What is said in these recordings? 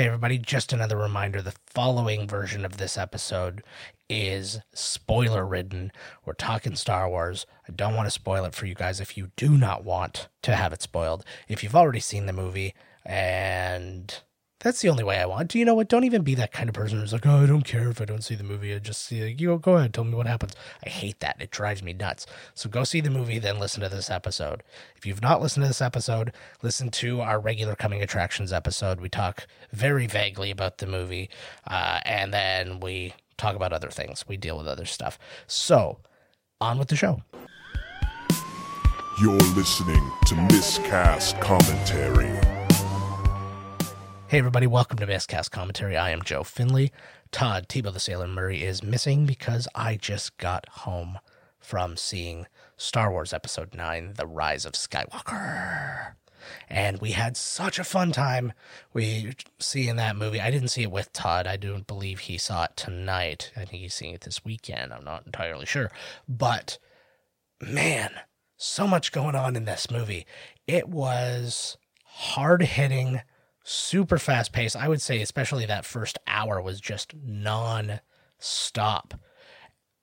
Hey, everybody, just another reminder the following version of this episode is spoiler ridden. We're talking Star Wars. I don't want to spoil it for you guys if you do not want to have it spoiled. If you've already seen the movie and that's the only way I want. Do you know what? Don't even be that kind of person who's like, oh, I don't care if I don't see the movie. I just see. You go ahead, tell me what happens. I hate that. It drives me nuts. So go see the movie, then listen to this episode. If you've not listened to this episode, listen to our regular coming attractions episode. We talk very vaguely about the movie, uh, and then we talk about other things. We deal with other stuff. So on with the show. You're listening to Miscast Commentary. Hey, everybody, welcome to Miscast Commentary. I am Joe Finley. Todd Tebow the Sailor Murray is missing because I just got home from seeing Star Wars Episode 9 The Rise of Skywalker. And we had such a fun time we seeing that movie. I didn't see it with Todd. I don't believe he saw it tonight. I think he's seeing it this weekend. I'm not entirely sure. But man, so much going on in this movie. It was hard hitting super fast pace. I would say, especially that first hour, was just non stop.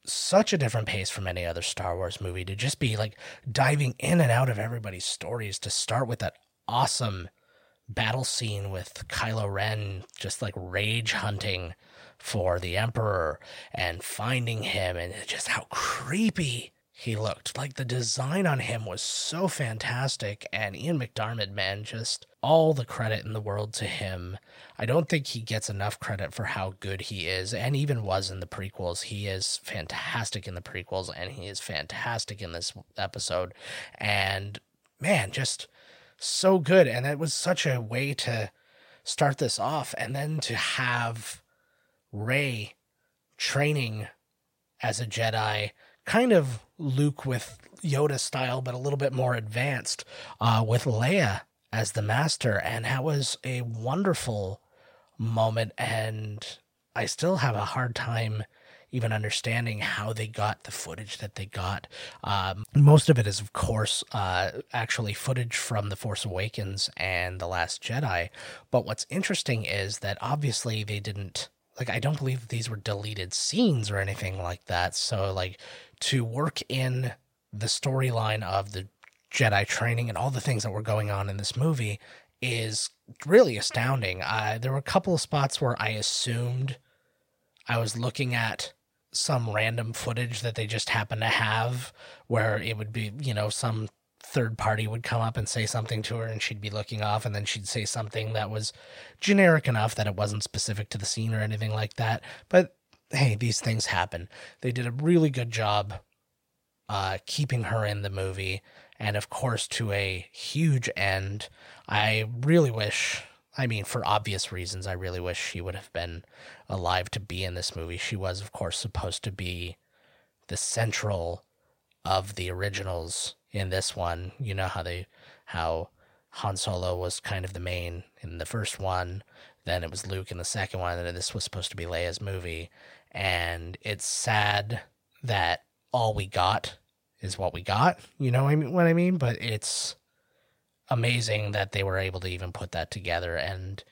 Such a different pace from any other Star Wars movie to just be like diving in and out of everybody's stories to start with that awesome battle scene with Kylo Ren just like rage hunting for the Emperor and finding him and just how creepy he looked. Like the design on him was so fantastic. And Ian McDiarmid, man, just all the credit in the world to him. I don't think he gets enough credit for how good he is, and even was in the prequels. He is fantastic in the prequels, and he is fantastic in this episode. And man, just so good. And it was such a way to start this off, and then to have Rey training as a Jedi kind of Luke with Yoda style, but a little bit more advanced uh, with Leia as the master. And that was a wonderful moment. And I still have a hard time even understanding how they got the footage that they got. Um, most of it is, of course, uh, actually footage from The Force Awakens and The Last Jedi. But what's interesting is that obviously they didn't. Like, I don't believe these were deleted scenes or anything like that. So, like, to work in the storyline of the Jedi training and all the things that were going on in this movie is really astounding. Uh, there were a couple of spots where I assumed I was looking at some random footage that they just happened to have where it would be, you know, some third party would come up and say something to her and she'd be looking off and then she'd say something that was generic enough that it wasn't specific to the scene or anything like that. But hey, these things happen. They did a really good job uh, keeping her in the movie. And of course, to a huge end, I really wish, I mean, for obvious reasons, I really wish she would have been alive to be in this movie. She was, of course, supposed to be the central of the originals in this one. You know how they, how Han Solo was kind of the main in the first one, then it was Luke in the second one, and this was supposed to be Leia's movie and it's sad that all we got is what we got. You know what I mean? But it's amazing that they were able to even put that together, and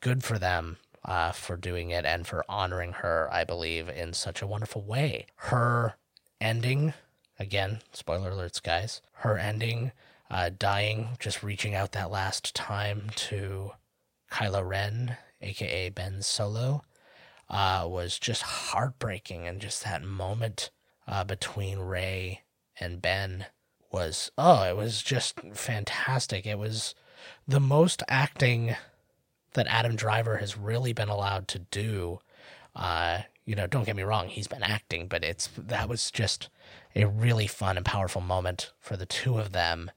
good for them uh, for doing it and for honoring her. I believe in such a wonderful way. Her ending, again, spoiler alerts, guys. Her ending, uh, dying, just reaching out that last time to Kylo Ren, aka Ben Solo uh, was just heartbreaking, and just that moment uh, between Rey and Ben was oh, it was just fantastic. It was the most acting that Adam Driver has really been allowed to do. Uh, you know, don't get me wrong, he's been acting, but it's that was just a really fun and powerful moment for the two of them,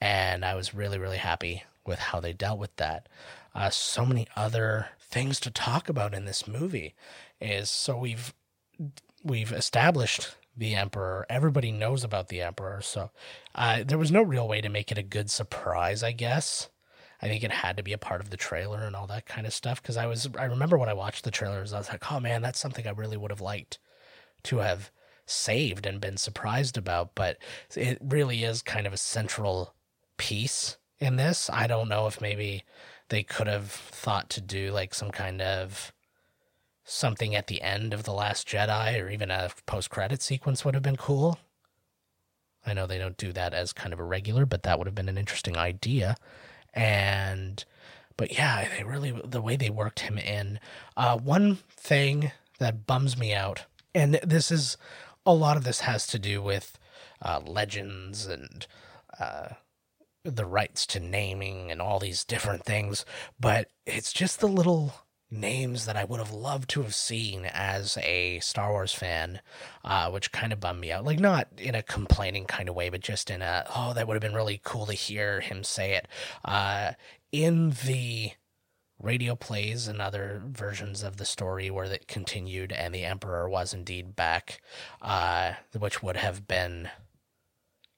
and I was really really happy with how they dealt with that. Uh, so many other things to talk about in this movie is so we've we've established the emperor. Everybody knows about the emperor so uh, there was no real way to make it a good surprise i guess. I think it had to be a part of the trailer and all that kind of stuff because i was i remember when i watched the trailers i was like oh man that's something i really would have liked to have saved and been surprised about but it really is kind of a central piece in this. I don't know if maybe they could have thought to do like some kind of something at the end of The Last Jedi or even a post credit sequence would have been cool. I know they don't do that as kind of a regular, but that would have been an interesting idea. And, but yeah, they really, the way they worked him in. Uh, one thing that bums me out, and this is, a lot of this has to do with uh, legends and uh, the rights to naming and all these different things, but it's just the little names that I would have loved to have seen as a Star Wars fan, uh, which kind of bummed me out. Like, not in a complaining kind of way, but just in a, oh, that would have been really cool to hear him say it. Uh, in the radio plays and other versions of the story where it continued and the Emperor was indeed back, uh, which would have been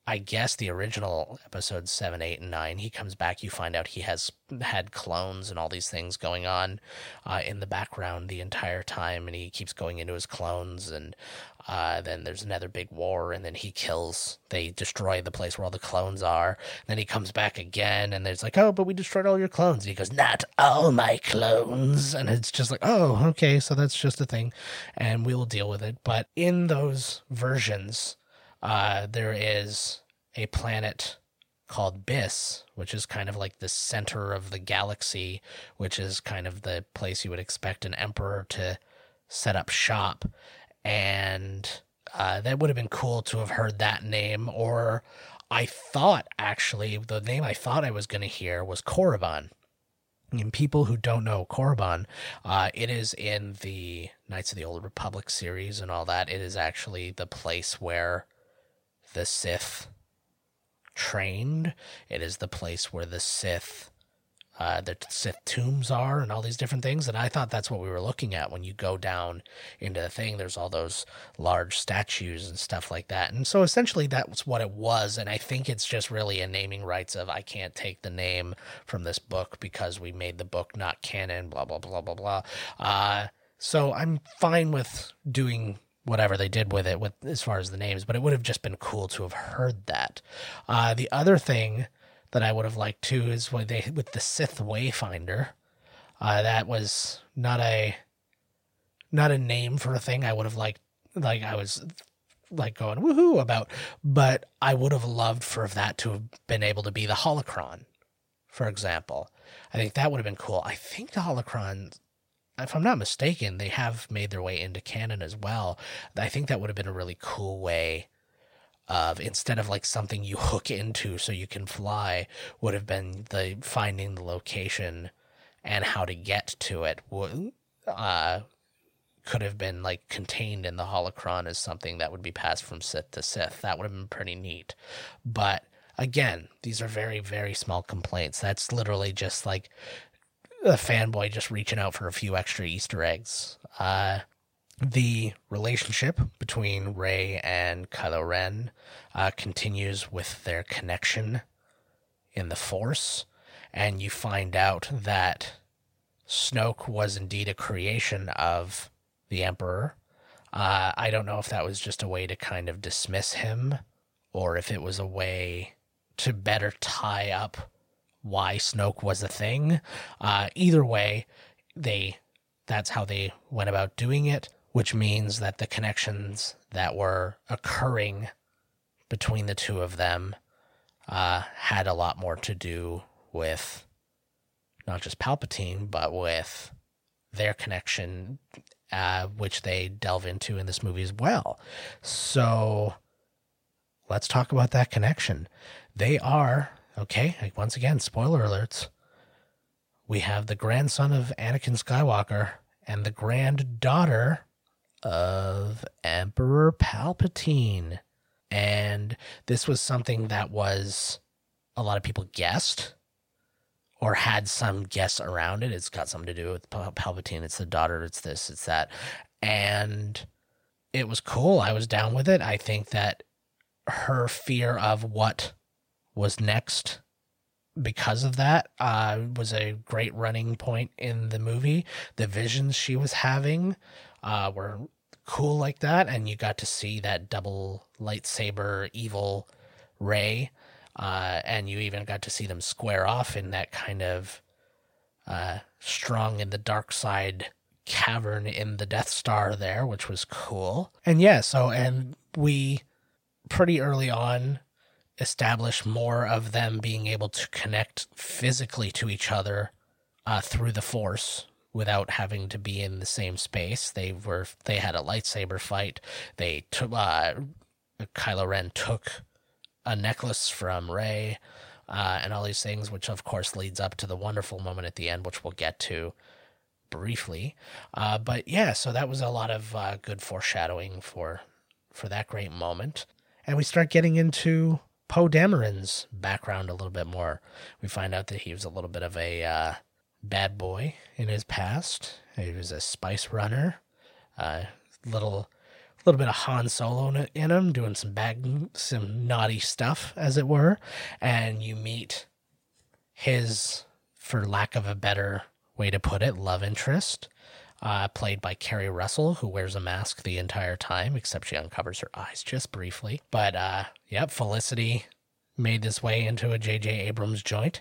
I guess the original episodes seven, eight, and nine, he comes back. You find out he has had clones and all these things going on uh, in the background the entire time, and he keeps going into his clones. And uh, then there's another big war, and then he kills. They destroy the place where all the clones are. Then he comes back again, and there's like, oh, but we destroyed all your clones. And he goes, not all my clones, and it's just like, oh, okay, so that's just a thing, and we will deal with it. But in those versions uh, there is a planet called Byss, which is kind of like the center of the galaxy, which is kind of the place you would expect an emperor to set up shop. And uh, that would have been cool to have heard that name. Or I thought, actually, the name I thought I was going to hear was Korriban. And people who don't know Korriban, uh, it is in the Knights of the Old Republic series and all that. It is actually the place where the Sith trained. It is the place where the Sith, uh, the Sith tombs are, and all these different things. And I thought that's what we were looking at when you go down into the thing. There's all those large statues and stuff like that. And so essentially, that's what it was. And I think it's just really a naming rights of I can't take the name from this book because we made the book not canon. Blah blah blah blah blah. Uh, so I'm fine with doing whatever they did with it with as far as the names but it would have just been cool to have heard that. Uh, the other thing that i would have liked too is when they with the sith wayfinder uh, that was not a not a name for a thing i would have liked like i was like going woohoo about but i would have loved for that to have been able to be the holocron for example. I think that would have been cool. I think the holocron if I'm not mistaken, they have made their way into canon as well. I think that would have been a really cool way of instead of like something you hook into so you can fly, would have been the finding the location and how to get to it. Uh, could have been like contained in the holocron as something that would be passed from Sith to Sith. That would have been pretty neat. But again, these are very, very small complaints. That's literally just like a fanboy just reaching out for a few extra Easter eggs. Uh, the relationship between Rey and Kylo Ren uh, continues with their connection in the Force, and you find out that Snoke was indeed a creation of the Emperor. Uh, I don't know if that was just a way to kind of dismiss him, or if it was a way to better tie up why Snoke was a thing. Uh, either way, they that's how they went about doing it, which means that the connections that were occurring between the two of them uh, had a lot more to do with not just Palpatine, but with their connection, uh, which they delve into in this movie as well. So let's talk about that connection. They are Okay, like once again, spoiler alerts. We have the grandson of Anakin Skywalker and the granddaughter of Emperor Palpatine. And this was something that was a lot of people guessed or had some guess around it. It's got something to do with Palpatine. It's the daughter, it's this, it's that. And it was cool. I was down with it. I think that her fear of what was next because of that uh, was a great running point in the movie. The visions she was having uh, were cool like that, and you got to see that double lightsaber evil Rey uh, and you even got to see them square off in that kind of uh, strung in the dark side cavern in the Death Star there, which was cool. And yeah, so and we pretty early on establish more of them being able to connect physically to each other uh, through the Force without having to be in the same space. They were they had a lightsaber fight. They took uh, Kylo Ren took a necklace from Rey. Uh, and all these things, which of course leads up to the wonderful moment at the end, which we'll get to briefly. Uh, but yeah, so that was a lot of uh, good foreshadowing for for that great moment. And we start getting into Poe Dameron's background a little bit more. We find out that he was a little bit of a uh, bad boy in his past. He was a spice runner, uh, little little bit of Han Solo in him, doing some bad, some naughty stuff, as it were. And you meet his, for lack of a better way to put it, love interest, uh, played by Keri Russell, who wears a mask the entire time, except she uncovers her eyes just briefly. But uh, yep, Felicity made this way into a J.J. Abrams joint,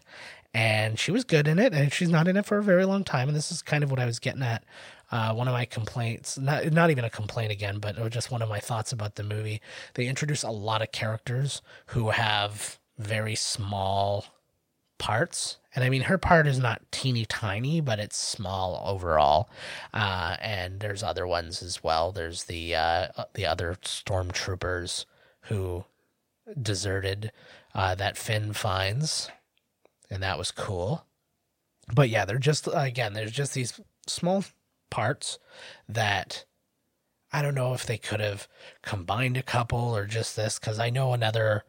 and she was good in it, and she's not in it for a very long time. And this is kind of what I was getting at. Uh, one of my complaints, not not even a complaint again, but just one of my thoughts about the movie. They introduce a lot of characters who have very small parts. And I mean, her part is not teeny tiny, but it's small overall. Uh, and there's other ones as well. There's the uh, the other stormtroopers who deserted uh, that Finn finds, and that was cool. But yeah, they're just again, there's just these small parts that I don't know if they could have combined a couple or just this because I know another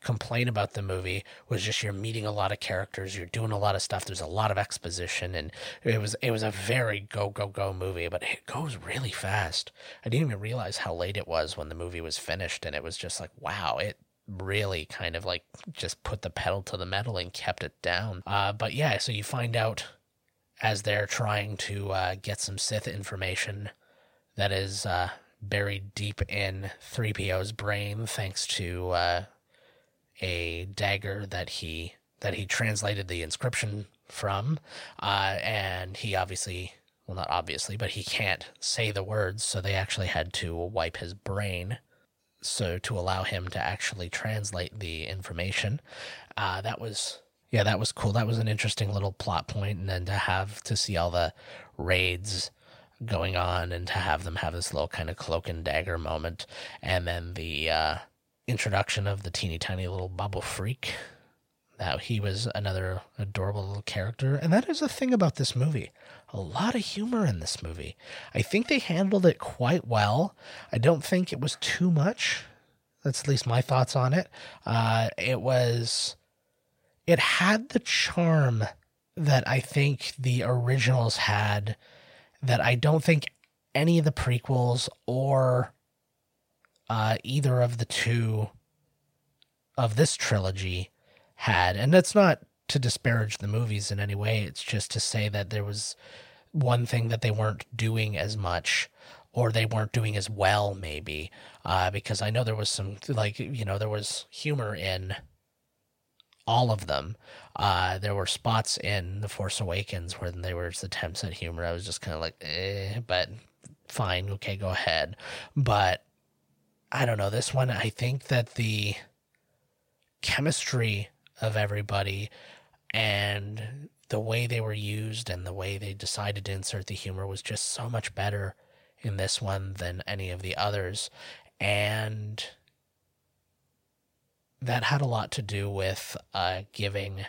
complaint about the movie was just you're meeting a lot of characters, you're doing a lot of stuff. There's a lot of exposition, and it was it was a very go go go movie, but it goes really fast. I didn't even realize how late it was when the movie was finished, and it was just like wow, it really kind of like just put the pedal to the metal and kept it down. Uh, but yeah, so you find out as they're trying to uh, get some Sith information that is uh, buried deep in 3PO's brain, thanks to uh, a dagger that he that he translated the inscription from, uh, and he obviously, well, not obviously, but he can't say the words, so they actually had to wipe his brain, so to allow him to actually translate the information. Uh, that was yeah, that was cool. That was an interesting little plot point, and then to have to see all the raids going on and to have them have this little kind of cloak and dagger moment, and then the uh, introduction of the teeny tiny little Babu Frik. That he was another adorable little character. And that is the thing about this movie. A lot of humor in this movie. I think they handled it quite well. I don't think it was too much. That's at least my thoughts on it. Uh, it was. It had the charm that I think the originals had that I don't think any of the prequels or uh, either of the two of this trilogy had. And that's not to disparage the movies in any way. It's just to say that there was one thing that they weren't doing as much or they weren't doing as well maybe uh, because i know there was some like you know there was humor in all of them uh, there were spots in the force awakens where there was attempts at humor i was just kind of like eh, but fine okay go ahead but I don't know. This one, I think that the chemistry of everybody and the way they were used and the way they decided to insert the humor was just so much better in this one than any of the others. And that had a lot to do with uh, giving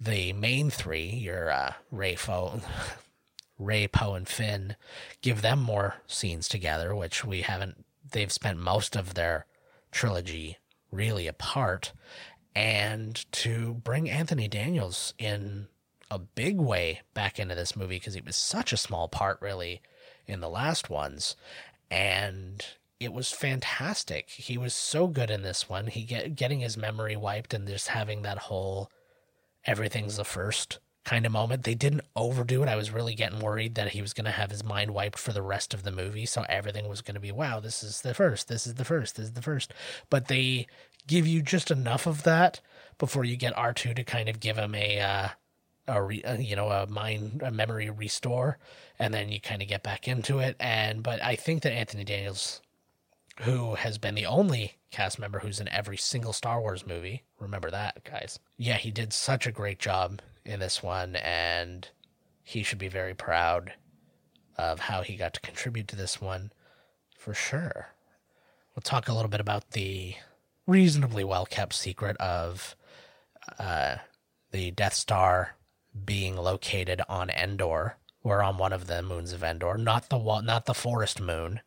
the main three, your uh, Rey, Fo- Rey, Poe, and Finn, give them more scenes together, which we haven't they've spent most of their trilogy really apart and to bring Anthony Daniels in a big way back into this movie because he was such a small part really in the last ones and it was fantastic. He was so good in this one. He get getting his memory wiped and just having that whole everything's the first kind of moment. They didn't overdo it. I was really getting worried that he was going to have his mind wiped for the rest of the movie. So everything was going to be, wow, this is the first, this is the first, this is the first. But they give you just enough of that before you get R2 to kind of give him a, uh, a re, uh, you know a mind a memory restore, and then you kind of get back into it. And but I think that Anthony Daniels, who has been the only cast member who's in every single Star Wars movie, remember that, guys. Yeah, he did such a great job in this one, and he should be very proud of how he got to contribute to this one for sure. We'll talk a little bit about the reasonably well kept secret of uh, the Death Star being located on Endor or on one of the moons of Endor, not the not the forest moon,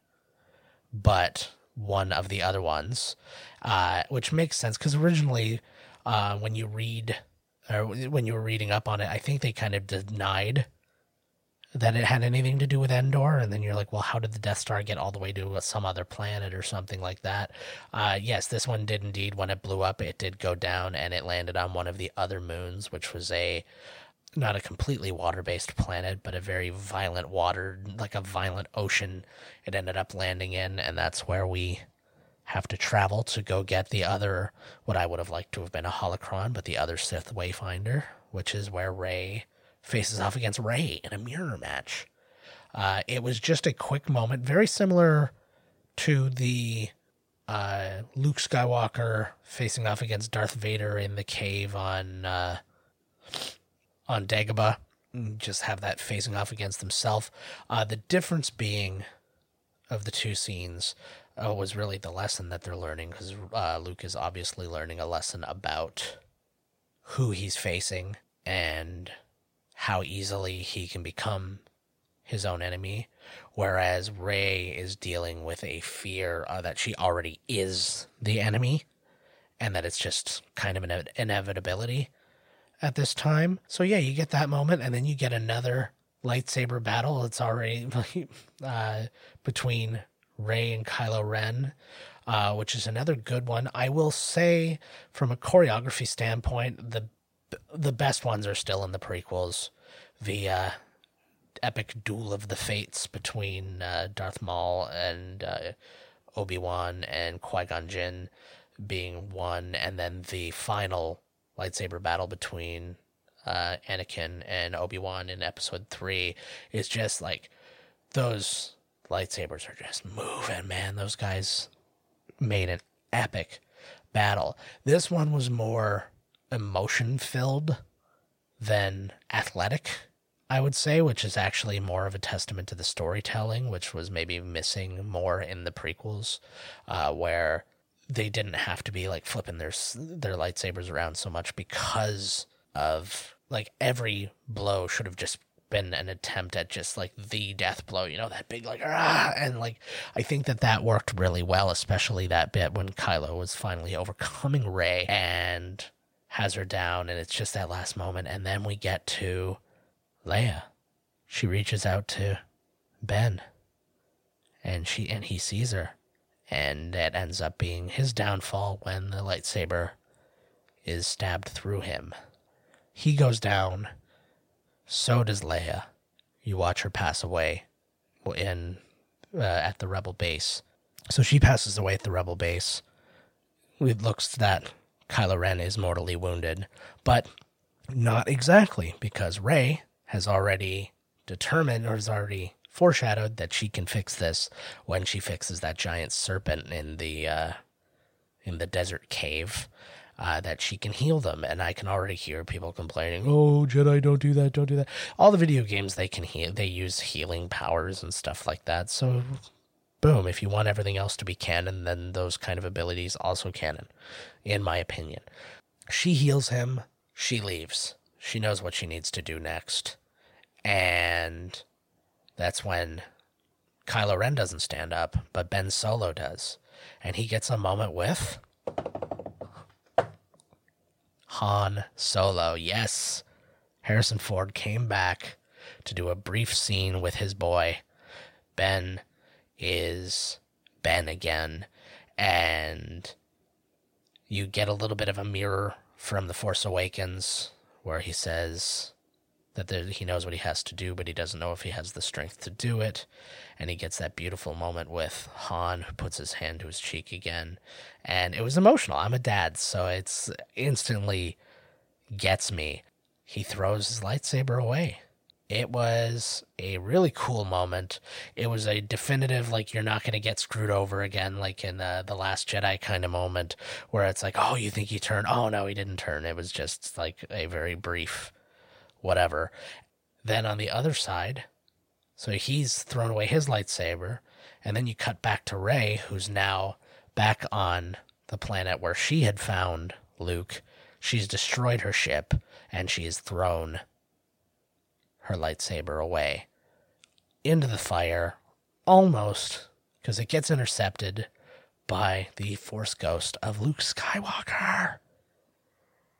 but one of the other ones, uh, which makes sense because originally, uh, when you read or when you were reading up on it, I think they kind of denied that it had anything to do with Endor, and then you're like, well, how did the Death Star get all the way to some other planet or something like that? Uh, yes, this one did indeed. When it blew up, it did go down, and it landed on one of the other moons, which was a not a completely water-based planet, but a very violent water, like a violent ocean. It ended up landing in, and that's where we have to travel to go get the other, what I would have liked to have been a holocron, but the other Sith Wayfinder, which is where Rey faces off against Rey in a mirror match. Uh, it was just a quick moment, very similar to the uh, Luke Skywalker facing off against Darth Vader in the cave on uh, on Dagobah. Just have that facing off against himself. Uh, the difference being of the two scenes uh, was really the lesson that they're learning because uh, Luke is obviously learning a lesson about who he's facing and how easily he can become his own enemy, whereas Rey is dealing with a fear uh, that she already is the enemy, and that it's just kind of an inevitability at this time. So yeah, you get that moment, and then you get another lightsaber battle. It's already uh, between Rey and Kylo Ren. Uh, which is another good one. I will say, from a choreography standpoint, the the best ones are still in the prequels. The uh, epic duel of the fates between uh, Darth Maul and uh, Obi Wan and Qui Gon Jinn being one, and then the final lightsaber battle between uh, Anakin and Obi Wan in Episode Three is just like those lightsabers are just moving, man. Those guys made an epic battle. This one was more emotion filled than athletic, I would say, which is actually more of a testament to the storytelling, which was maybe missing more in the prequels, uh, where they didn't have to be like flipping their their lightsabers around so much because of like every blow should have just been an attempt at just like the death blow, you know, that big like ah, and like I think that that worked really well, especially that bit when Kylo was finally overcoming Rey and has her down, and it's just that last moment. And then we get to Leia. She reaches out to Ben, and she and he sees her, and it ends up being his downfall when the lightsaber is stabbed through him. He goes down. So does Leia. You watch her pass away in uh, at the rebel base. So she passes away at the rebel base. It looks that Kylo Ren is mortally wounded, but not exactly because Rey has already determined or has already foreshadowed that she can fix this when she fixes that giant serpent in the uh, in the desert cave. Uh, that she can heal them, and I can already hear people complaining, "Oh, Jedi, don't do that, don't do that." All the video games they can heal, they use healing powers and stuff like that. So boom, if you want everything else to be canon, then those kind of abilities also canon, in my opinion. She heals him, she leaves. She knows what she needs to do next. And that's when Kylo Ren doesn't stand up, but Ben Solo does. And he gets a moment with Han Solo. Yes, Harrison Ford came back to do a brief scene with his boy, Ben is Ben again, and you get a little bit of a mirror from The Force Awakens where he says that there, he knows what he has to do, but he doesn't know if he has the strength to do it. And he gets that beautiful moment with Han, who puts his hand to his cheek again. And it was emotional. I'm a dad, so it's instantly gets me. he throws his lightsaber away. It was a really cool moment. It was a definitive, like, you're not going to get screwed over again, like in uh, The Last Jedi kind of moment, where it's like, oh, you think he turned? Oh, no, he didn't turn. It was just like a very brief whatever. Then on the other side, so he's thrown away his lightsaber, and then you cut back to Rey, who's now back on the planet where she had found Luke. She's destroyed her ship, and she's thrown her lightsaber away into the fire, almost, because it gets intercepted by the Force Ghost of Luke Skywalker.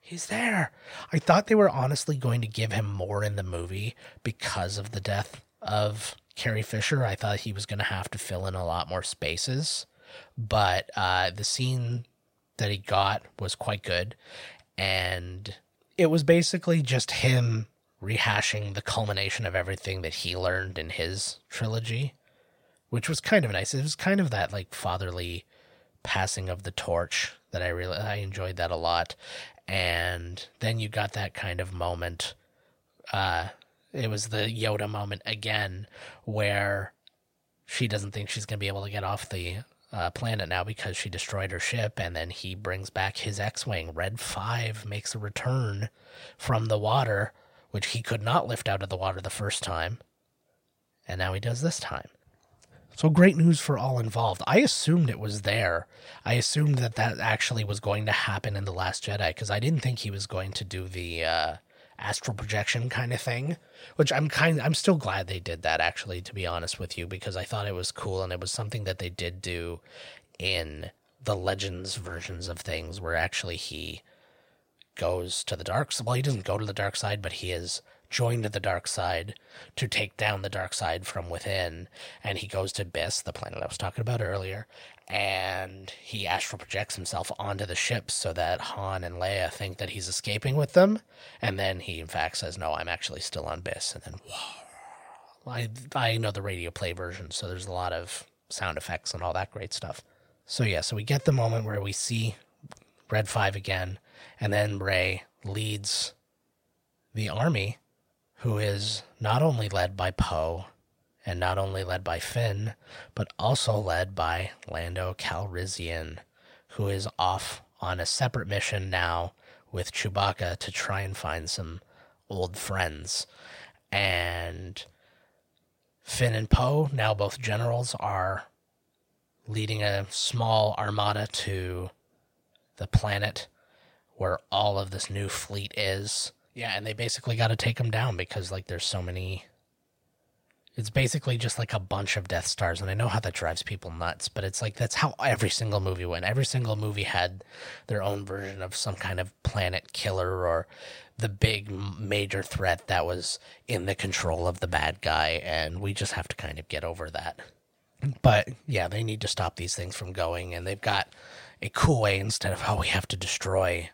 He's there. I thought they were honestly going to give him more in the movie because of the death of Carrie Fisher. I thought he was going to have to fill in a lot more spaces, but uh, the scene that he got was quite good. And it was basically just him rehashing the culmination of everything that he learned in his trilogy, which was kind of nice. It was kind of that like fatherly passing of the torch that I really I enjoyed that a lot. And then you got that kind of moment. Uh, it was the Yoda moment again, where she doesn't think she's going to be able to get off the uh, planet now because she destroyed her ship, and then he brings back his X-wing. Red Five makes a return from the water, which he could not lift out of the water the first time, and now he does this time. So great news for all involved. I assumed it was there. I assumed that that actually was going to happen in the Last Jedi because I didn't think he was going to do the uh, astral projection kind of thing. Which I'm kind. I'm still glad they did that. Actually, to be honest with you, because I thought it was cool and it was something that they did do in the Legends versions of things, where actually he goes to the dark. Well, he doesn't go to the dark side, but he is joined the dark side to take down the dark side from within. And he goes to Byss, the planet I was talking about earlier, and he astral projects himself onto the ship so that Han and Leia think that he's escaping with them. And then he, in fact, says, No, I'm actually still on Byss. And then. I, I know the radio play version, so there's a lot of sound effects and all that great stuff. So, yeah, so we get the moment where we see Red 5 again, and then Rey leads the army who is not only led by Poe and not only led by Finn, but also led by Lando Calrissian, who is off on a separate mission now with Chewbacca to try and find some old friends. And Finn and Poe, now both generals, are leading a small armada to the planet where all of this new fleet is yeah, and they basically got to take them down because like there's so many. It's basically just like a bunch of Death Stars, and I know how that drives people nuts, but it's like that's how every single movie went. Every single movie had their own version of some kind of planet killer or the big major threat that was in the control of the bad guy, and we just have to kind of get over that. But yeah, they need to stop these things from going, and they've got a cool way instead of oh, we have to destroy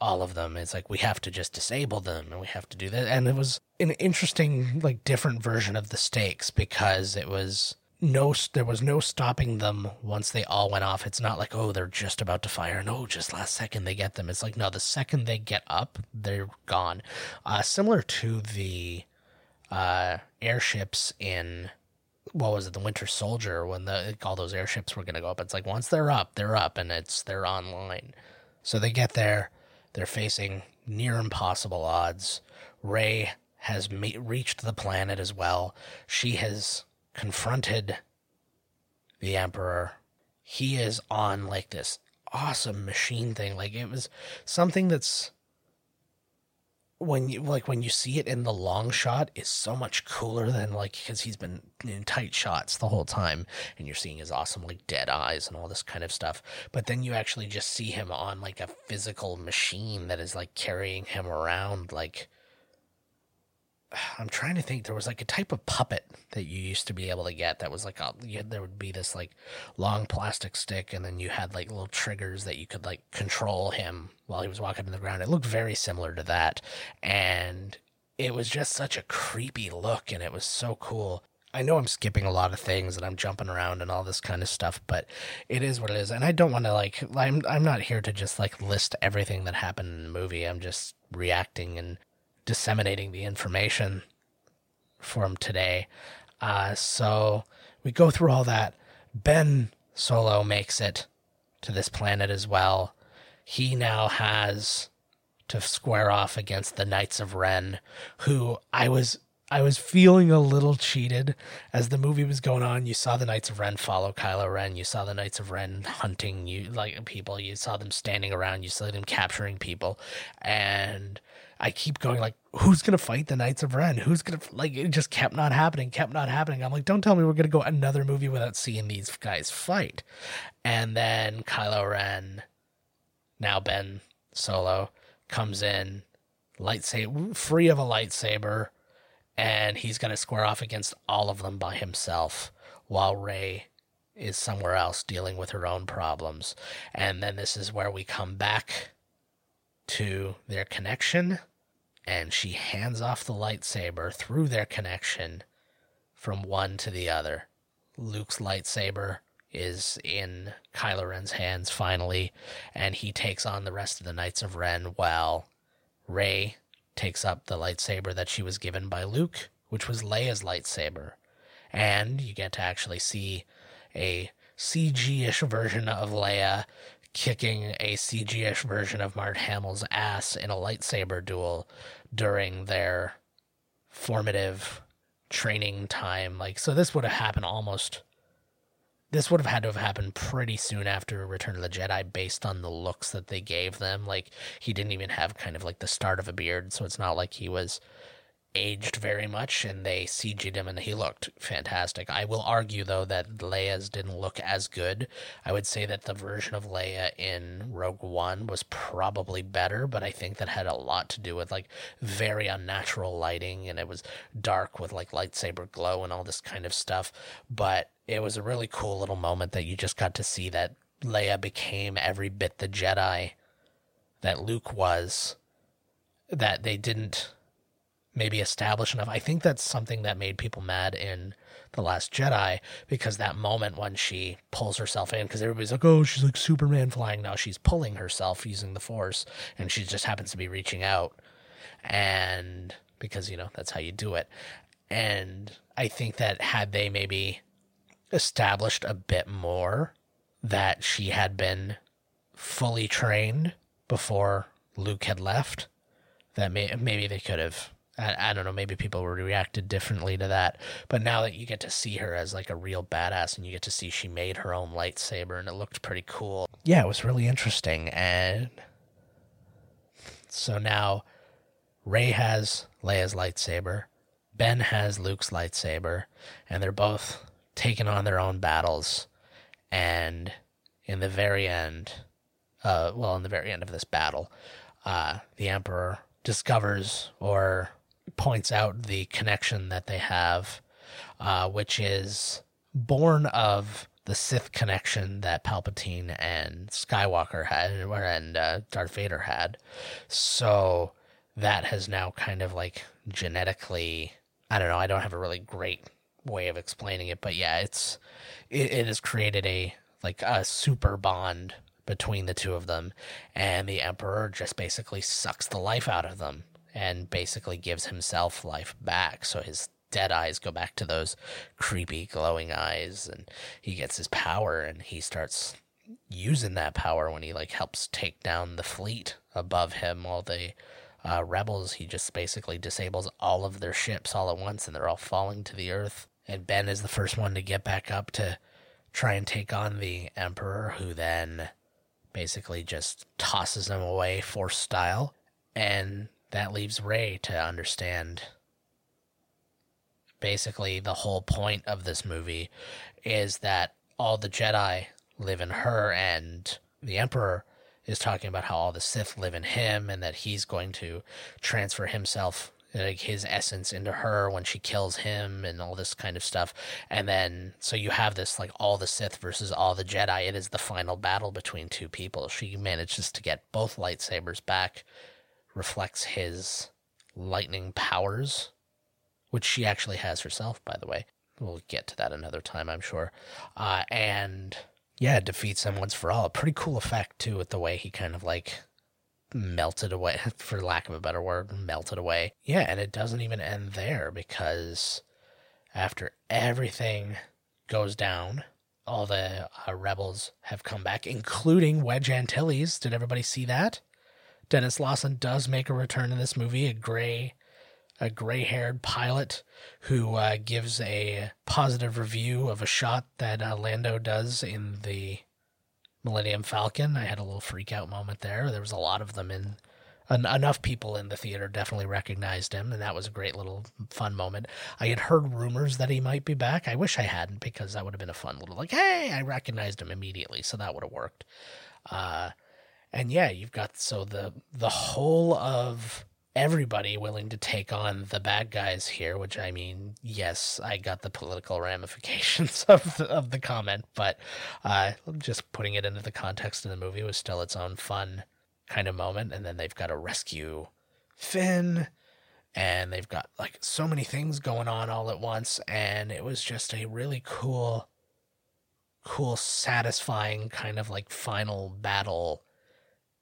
all of them. It's like we have to just disable them and we have to do that. And it was an interesting, like, different version of the stakes because it was no, there was no stopping them once they all went off. It's not like, oh, they're just about to fire. No, just last second they get them. It's like, no, the second they get up, they're gone. Uh, similar to the uh, airships in what was it, the Winter Soldier, when the all those airships were going to go up. It's like once they're up, they're up, and it's they're online. So they get there they're facing near impossible odds. Rey has reached the planet as well. She has confronted the Emperor. He is on like this awesome machine thing. Like it was something that's when you like when you see it in the long shot is so much cooler than like because he's been in tight shots the whole time and you're seeing his awesome like dead eyes and all this kind of stuff. But then you actually just see him on like a physical machine that is like carrying him around like I'm trying to think. There was like a type of puppet that you used to be able to get that was like a, had, there would be this like long plastic stick, and then you had like little triggers that you could like control him while he was walking on the ground. It looked very similar to that, and it was just such a creepy look, and it was so cool. I know I'm skipping a lot of things and I'm jumping around and all this kind of stuff, but it is what it is. And I don't want to like I'm I'm not here to just like list everything that happened in the movie. I'm just reacting and disseminating the information for him today. Uh, so we go through all that. Ben Solo makes it to this planet as well. He now has to square off against the Knights of Ren, who I was I was feeling a little cheated as the movie was going on. You saw the Knights of Ren follow Kylo Ren. You saw the Knights of Ren hunting you like people. You saw them standing around. You saw them capturing people, and I keep going like, who's gonna fight the Knights of Ren? Who's gonna like? It just kept not happening, kept not happening. I'm like, don't tell me we're gonna go another movie without seeing these guys fight. And then Kylo Ren, now Ben Solo, comes in, lightsaber free of a lightsaber and he's to square off against all of them by himself while Rey is somewhere else dealing with her own problems. And then this is where we come back to their connection, and she hands off the lightsaber through their connection from one to the other. Luke's lightsaber is in Kylo Ren's hands finally, and he takes on the rest of the Knights of Ren while Rey takes up the lightsaber that she was given by Luke, which was Leia's lightsaber. And you get to actually see a CG ish version of Leia kicking a CG ish version of Mark Hamill's ass in a lightsaber duel during their formative training time. Like, so this would have happened almost this would have had to have happened pretty soon after Return of the Jedi based on the looks that they gave them. Like he didn't even have kind of like the start of a beard, so it's not like he was aged very much and they CG'd him and he looked fantastic. I will argue though that Leia's didn't look as good. I would say that the version of Leia in Rogue One was probably better, but I think that had a lot to do with like very unnatural lighting and it was dark with like lightsaber glow and all this kind of stuff. But it was a really cool little moment that you just got to see that Leia became every bit the Jedi that Luke was. That they didn't maybe established enough. I think that's something that made people mad in The Last Jedi because that moment when she pulls herself in, because everybody's like, oh, she's like Superman flying. Now she's pulling herself using the Force and she just happens to be reaching out. And because, you know, that's how you do it. And I think that had they maybe established a bit more that she had been fully trained before Luke had left, that may, maybe they could have I, I don't know, maybe people reacted differently to that. But now that you get to see her as like a real badass and you get to see she made her own lightsaber and it looked pretty cool. Yeah, it was really interesting. And so now Rey has Leia's lightsaber, Ben has Luke's lightsaber, and they're both taking on their own battles. And in the very end, uh, well, in the very end of this battle, uh, the Emperor discovers or points out the connection that they have, uh, which is born of the Sith connection that Palpatine and Skywalker had, and uh, Darth Vader had. So that has now kind of like genetically, I don't know, I don't have a really great way of explaining it, but yeah, it's it, it has created a like a super bond between the two of them, and the Emperor just basically sucks the life out of them and basically gives himself life back. So his dead eyes go back to those creepy glowing eyes and he gets his power and he starts using that power when he like helps take down the fleet above him. All the uh, rebels he just basically disables all of their ships all at once and they're all falling to the earth. And ben is the first one to get back up to try and take on the emperor who then basically just tosses him away force style. And that leaves Rey to understand basically the whole point of this movie is that all the Jedi live in her and the Emperor is talking about how all the Sith live in him and that he's going to transfer himself like his essence into her when she kills him and all this kind of stuff. And then so you have this like all the Sith versus all the Jedi. It is the final battle between two people. She manages to get both lightsabers back reflects his lightning powers, which she actually has herself, by the way. We'll get to that another time, I'm sure. Uh, and yeah, defeats him once for all. A pretty cool effect, too, with the way he kind of like melted away, for lack of a better word, melted away. Yeah, and it doesn't even end there because after everything goes down, all the uh, rebels have come back, including Wedge Antilles. Did everybody see that? Denis Lawson does make a return in this movie, a gray a gray haired pilot who uh, gives a positive review of a shot that uh, Lando does in the Millennium Falcon. I had a little freak out moment there. There was a lot of them in. En- enough people in the theater definitely recognized him, and that was a great little fun moment. I had heard rumors that he might be back. I wish I hadn't because that would have been a fun little like, hey, I recognized him immediately, so that would have worked. Uh, and yeah, you've got so the the whole of everybody willing to take on the bad guys here, which I mean, yes, I got the political ramifications of the, of the comment, but uh, just putting it into the context of the movie was still its own fun kind of moment. And then they've got to rescue Finn, and they've got like so many things going on all at once, and it was just a really cool, cool, satisfying kind of like final battle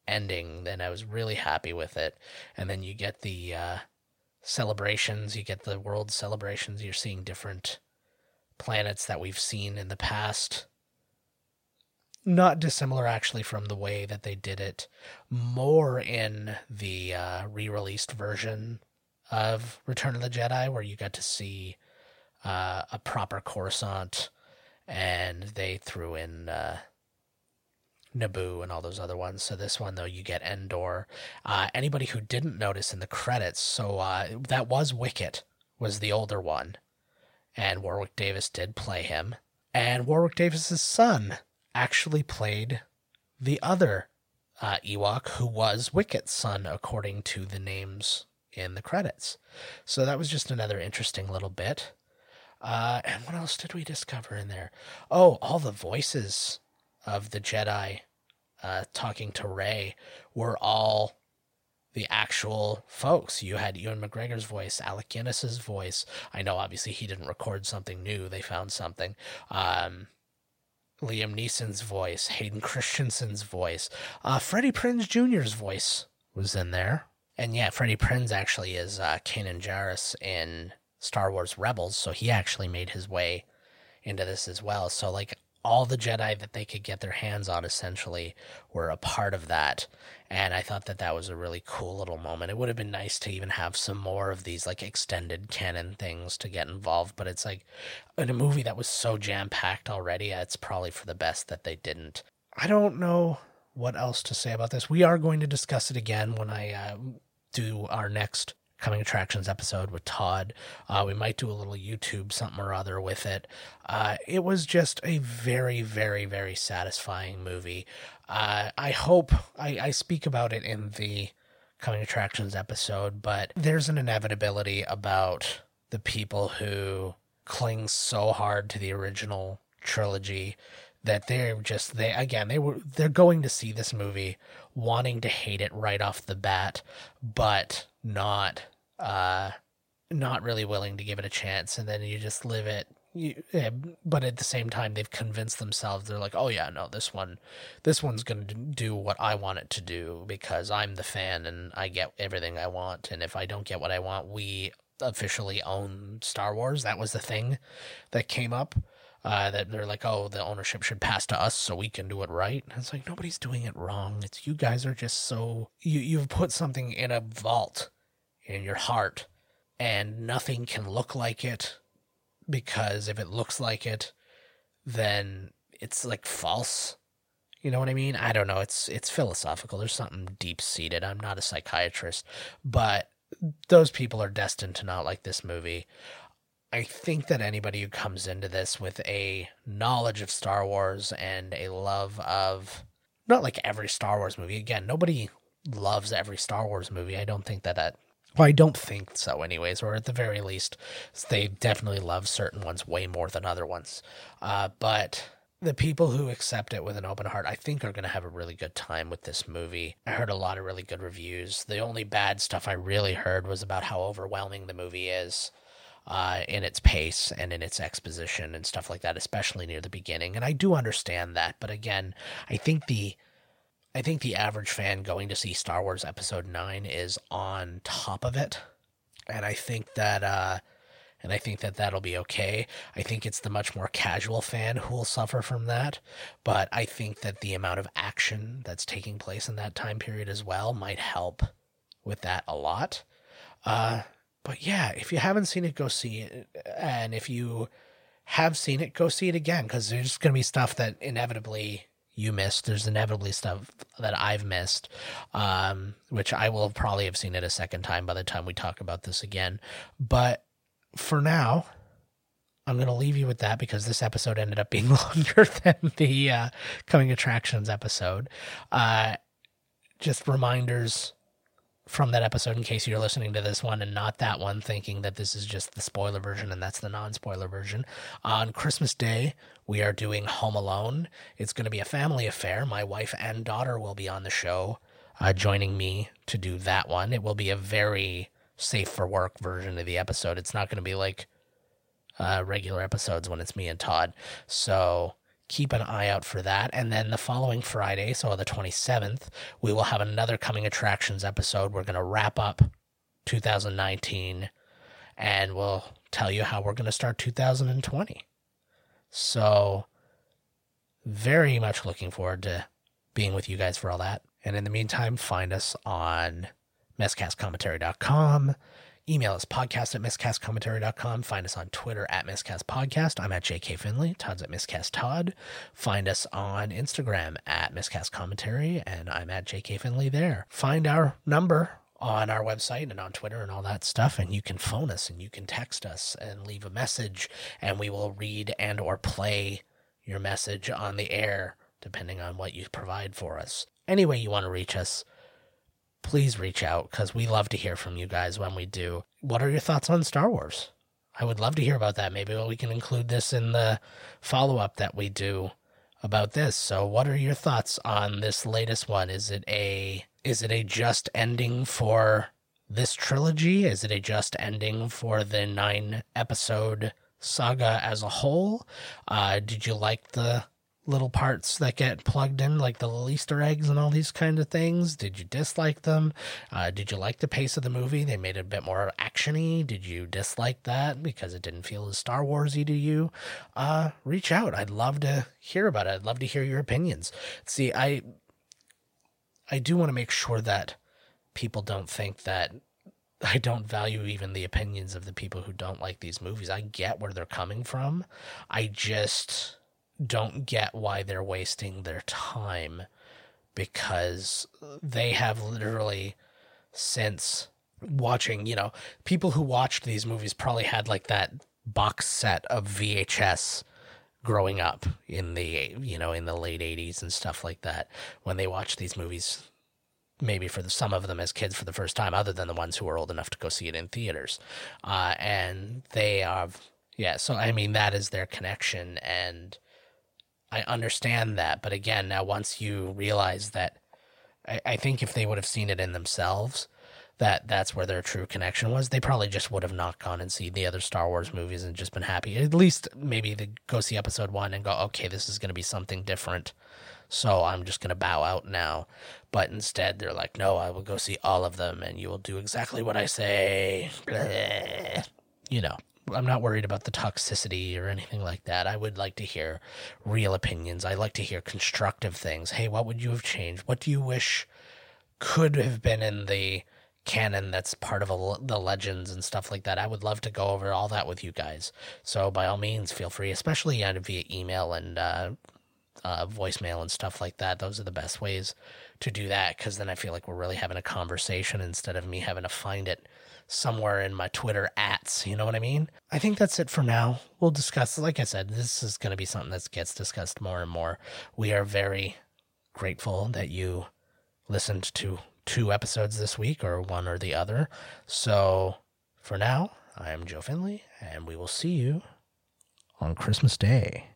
ending, then I was really happy with it. And then you get the uh, celebrations, you get the world celebrations. You're seeing different planets that we've seen in the past. Not dissimilar, actually, from the way that they did it more in the uh, re released version of Return of the Jedi, where you got to see uh, a proper Coruscant and they threw in uh, Naboo and all those other ones. So this one though, you get Endor. Uh, anybody who didn't notice in the credits, so uh, that was Wicket was the older one, and Warwick Davis did play him, and Warwick Davis's son actually played the other uh, Ewok who was Wicket's son, according to the names in the credits. So that was just another interesting little bit. Uh, and what else did we discover in there? Oh, all the voices of the Jedi uh, talking to Rey were all the actual folks. You had Ewan McGregor's voice, Alec Guinness's voice. I know obviously he didn't record something new, they found something. Um, Liam Neeson's voice, Hayden Christensen's voice, uh, Freddie Prinze Jr.'s voice was in there. And yeah, Freddie Prinze actually is uh, Kanan Jarrus in Star Wars Rebels, so he actually made his way into this as well. So like all the Jedi that they could get their hands on essentially were a part of that. And I thought that that was a really cool little moment. It would have been nice to even have some more of these like extended canon things to get involved, but it's like in a movie that was so jam packed already, it's probably for the best that they didn't. I don't know what else to say about this. We are going to discuss it again when I uh, do our next coming attractions episode with Todd. Uh, we might do a little YouTube something or other with it. Uh, it was just a very, very, very satisfying movie. Uh, I hope I, I speak about it in the coming attractions episode, but there's an inevitability about the people who cling so hard to the original trilogy that they're just they again they were they're going to see this movie wanting to hate it right off the bat but not uh not really willing to give it a chance and then you just live it you, but at the same time they've convinced themselves they're like oh yeah no this one this one's to do what i want it to do because i'm the fan and i get everything i want and if i don't get what i want we officially own star wars that was the thing that came up uh, that they're like, oh, the ownership should pass to us so we can do it right. And it's like nobody's doing it wrong. It's you guys are just so you you've put something in a vault in your heart, and nothing can look like it because if it looks like it, then it's like false. You know what I mean? I don't know. It's it's philosophical. There's something deep seated. I'm not a psychiatrist, but those people are destined to not like this movie. I think that anybody who comes into this with a knowledge of Star Wars and a love of not like every Star Wars movie. Again, nobody loves every Star Wars movie. I don't think that that well, I don't think so, anyways, or at the very least, they definitely love certain ones way more than other ones. Uh, but the people who accept it with an open heart, I think, are going to have a really good time with this movie. I heard a lot of really good reviews. The only bad stuff I really heard was about how overwhelming the movie is uh, in its pace and in its exposition and stuff like that, especially near the beginning. And I do understand that, but again, I think the I think the average fan going to see Star Wars Episode 9 is on top of it. And I think that, uh, and I think that that'll be okay. I think it's the much more casual fan who will suffer from that. But I think that the amount of action that's taking place in that time period as well might help with that a lot. Uh, but yeah, if you haven't seen it, go see it. And if you have seen it, go see it again because there's going to be stuff that inevitably you missed. There's inevitably stuff that I've missed, um, which I will probably have seen it a second time by the time we talk about this again. But for now, I'm going to leave you with that because this episode ended up being longer than the uh, coming attractions episode. Uh, just reminders from that episode in case you're listening to this one and not that one, thinking that this is just the spoiler version and that's the non spoiler version. On Christmas Day, we are doing Home Alone. It's going to be a family affair. My wife and daughter will be on the show, uh, joining me to do that one. It will be a very safe for work version of the episode. It's not going to be like uh, regular episodes when it's me and Todd. So keep an eye out for that. And then the following Friday, so the 27th, we will have another Coming Attractions episode. We're going to wrap up 2019 and we'll tell you how we're going to start 2020. So, very much looking forward to being with you guys for all that. And in the meantime, find us on miscastcommentary.com Email us podcast at miscastcommentary.com. Find us on Twitter at miscastpodcast. I'm at JK Finley. Todd's at miscast Todd. Find us on Instagram at miscastcommentary, and I'm at JK Finley there. Find our number on our website and on Twitter and all that stuff and you can phone us and you can text us and leave a message and we will read and or play your message on the air depending on what you provide for us. Any way you want to reach us, please reach out because we love to hear from you guys when we do. What are your thoughts on Star Wars? I would love to hear about that. Maybe we can include this in the follow up that we do about this. So, what are your thoughts on this latest one? Is it a is it a just ending for this trilogy? Is it a just ending for the nine episode saga as a whole? Uh, did you like the little parts that get plugged in, like the little Easter eggs and all these kind of things? Did you dislike them? Uh, did you like the pace of the movie? They made it a bit more actiony. Did you dislike that because it didn't feel as Star Warsy to you? Uh, reach out. I'd love to hear about it. I'd love to hear your opinions. See, I I do want to make sure that people don't think that I don't value even the opinions of the people who don't like these movies. I get where they're coming from. I just don't get why they're wasting their time because they have literally since watching, you know, people who watched these movies probably had like that box set of VHS growing up in the you know in the late 80s and stuff like that when they watched these movies maybe for the, some of them as kids for the first time other than the ones who were old enough to go see it in theaters. Uh, and they have yeah so i mean that is their connection and I understand that, but again, now once you realize that, I, I think if they would have seen it in themselves, that that's where their true connection was, they probably just would have not gone and seen the other Star Wars movies and just been happy. At least maybe they go see Episode One and go, okay, this is going to be something different, so I'm just going to bow out now. But instead, they're like, no, I will go see all of them, and you will do exactly what I say. You know. I'm not worried about the toxicity or anything like that. I would like to hear real opinions. I like to hear constructive things. Hey, what would you have changed? What do you wish could have been in the canon that's part of a, the legends and stuff like that? I would love to go over all that with you guys. So by all means, feel free, especially uh, via email and uh, uh, voicemail and stuff like that. Those are the best ways to do that because then I feel like we're really having a conversation instead of me having to find it somewhere in my Twitter ats. You know what I mean? I think that's it for now. We'll discuss, like I said, this is going to be something that gets discussed more and more. We are very grateful that you listened to two episodes this week or one or the other. So for now, I am Joe Finley, and we will see you on Christmas Day.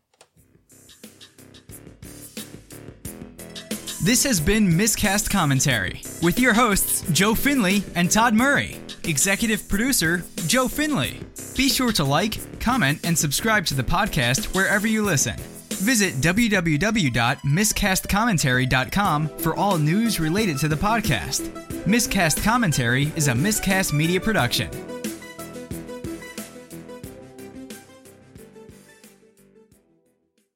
This has been Miscast Commentary with your hosts, Joe Finley and Todd Murray. Executive producer, Joe Finley. Be sure to like, comment, and subscribe to the podcast wherever you listen. Visit www.miscastcommentary.com for all news related to the podcast. Miscast Commentary is a Miscast Media production.